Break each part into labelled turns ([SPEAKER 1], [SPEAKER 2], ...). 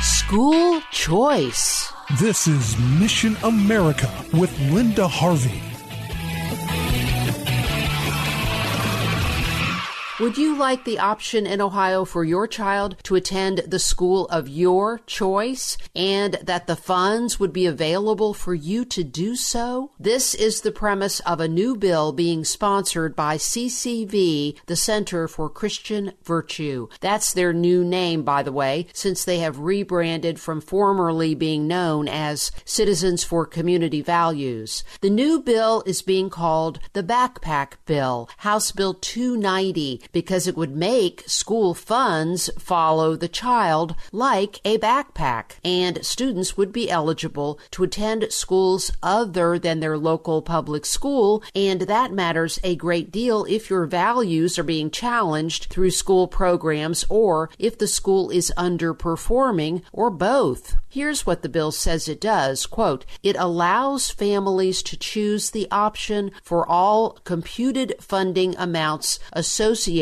[SPEAKER 1] School choice.
[SPEAKER 2] This is Mission America with Linda Harvey.
[SPEAKER 1] Would you like the option in Ohio for your child to attend the school of your choice and that the funds would be available for you to do so? This is the premise of a new bill being sponsored by CCV, the Center for Christian Virtue. That's their new name, by the way, since they have rebranded from formerly being known as Citizens for Community Values. The new bill is being called the Backpack Bill, House Bill 290 because it would make school funds follow the child like a backpack, and students would be eligible to attend schools other than their local public school, and that matters a great deal if your values are being challenged through school programs or if the school is underperforming or both. Here's what the bill says it does. Quote, it allows families to choose the option for all computed funding amounts associated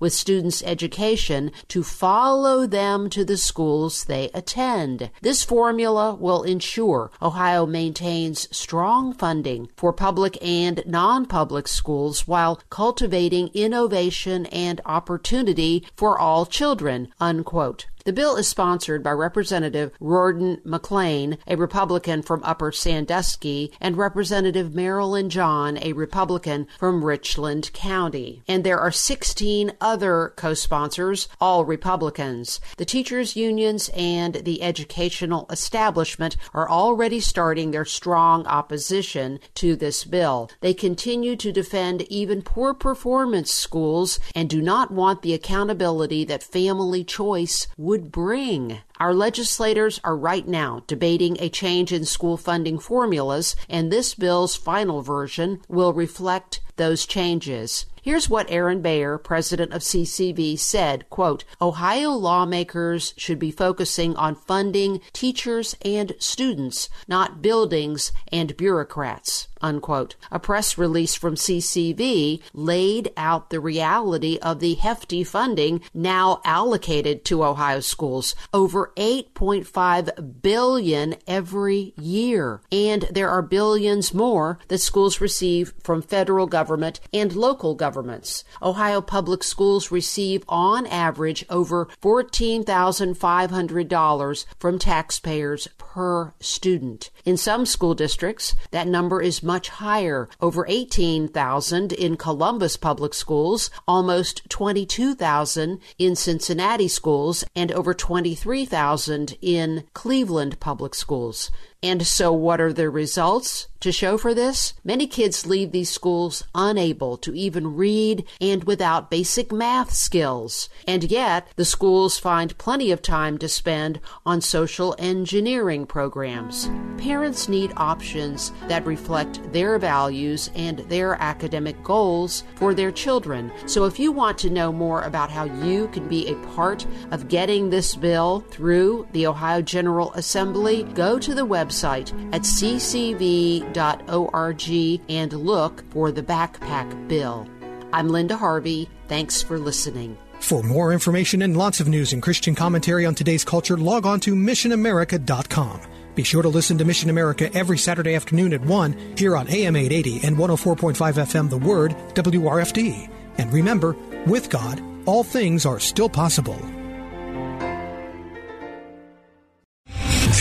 [SPEAKER 1] with students' education to follow them to the schools they attend. This formula will ensure Ohio maintains strong funding for public and non-public schools while cultivating innovation and opportunity for all children, unquote. The bill is sponsored by Representative Riordan McClain, a Republican from Upper Sandusky, and Representative Marilyn John, a Republican from Richland County. And there are 16 other co-sponsors, all Republicans. The teachers' unions and the educational establishment are already starting their strong opposition to this bill. They continue to defend even poor performance schools and do not want the accountability that family choice would would bring. Our legislators are right now debating a change in school funding formulas, and this bill's final version will reflect those changes. Here's what Aaron Baer, president of CCV, said, quote, Ohio lawmakers should be focusing on funding teachers and students, not buildings and bureaucrats. Unquote. A press release from CCV laid out the reality of the hefty funding now allocated to Ohio schools, over 8.5 billion every year. And there are billions more that schools receive from federal government and local governments. Ohio public schools receive on average over $14,500 from taxpayers per student. In some school districts, that number is much higher, over 18,000 in Columbus public schools, almost 22,000 in Cincinnati schools, and over 23,000 in Cleveland public schools. And so, what are the results to show for this? Many kids leave these schools unable to even read and without basic math skills. And yet, the schools find plenty of time to spend on social engineering programs. Parents need options that reflect their values and their academic goals for their children. So, if you want to know more about how you can be a part of getting this bill through the Ohio General Assembly, go to the website at at ccv.org and look for the backpack bill. I'm Linda Harvey. Thanks for listening.
[SPEAKER 3] For more information and lots of news and Christian commentary on today's culture, log on to missionamerica.com. Be sure to listen to Mission America every Saturday afternoon at 1 here on AM 880 and 104.5 FM The Word, WRFD. And remember, with God, all things are still possible.